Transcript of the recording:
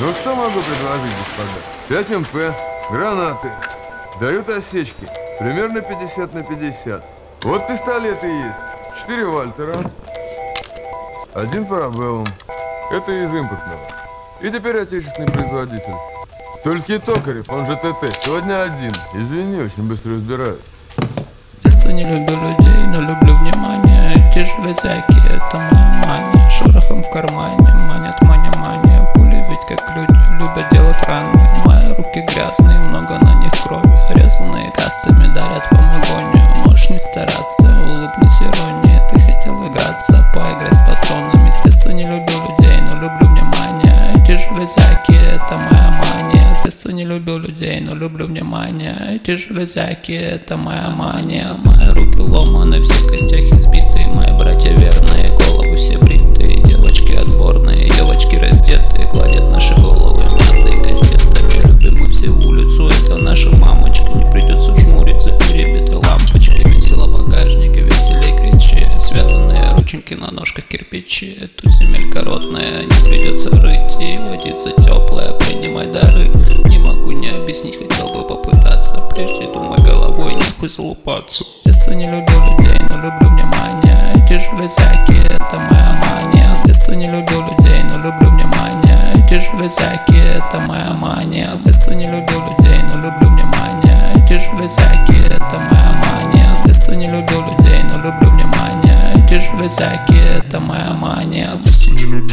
Ну что могу предложить, господа? 5 МП, гранаты. Дают осечки. Примерно 50 на 50. Вот пистолеты есть. 4 Вальтера. Один Парабеллум. Это из импортного. И теперь отечественный производитель. Тульский Токарев, он же ТТ. Сегодня один. Извини, очень быстро разбирают. Детство не люблю людей, но люблю внимание Эти железяки, это моя мания Шорохом в кармане, манят как люди, любят делать раны. Мои руки грязные, много на них крови. Резанные кассами дарят вам агонию Можешь не стараться, улыбнись иронии Ты хотел играться, поиграй с патронами. С не люблю людей, но люблю внимание. Эти железяки, это моя мания. С не люблю людей, но люблю внимание. Эти железяки, это моя мания. Мои руки ломаны, все наша мамочка Не придется жмуриться перебитой лампочкой Весело багажника, веселей кричи. Связанные рученьки на ножках кирпичи. Тут земелька родная, не придется рыть. И водиться теплая, принимай дары. Не могу не объяснить, хотел бы попытаться. Прежде думай головой, нехуй залупаться. С детства не люблю людей, но люблю внимание. Эти железяки, это моя мания. С детства не люблю людей, но люблю внимание. Эти железяки, это моя мания. С не люблю людей, но люблю железяки, это моя мания. С детства не люблю людей, но люблю внимание. Эти железяки, это моя мания. С детства не люблю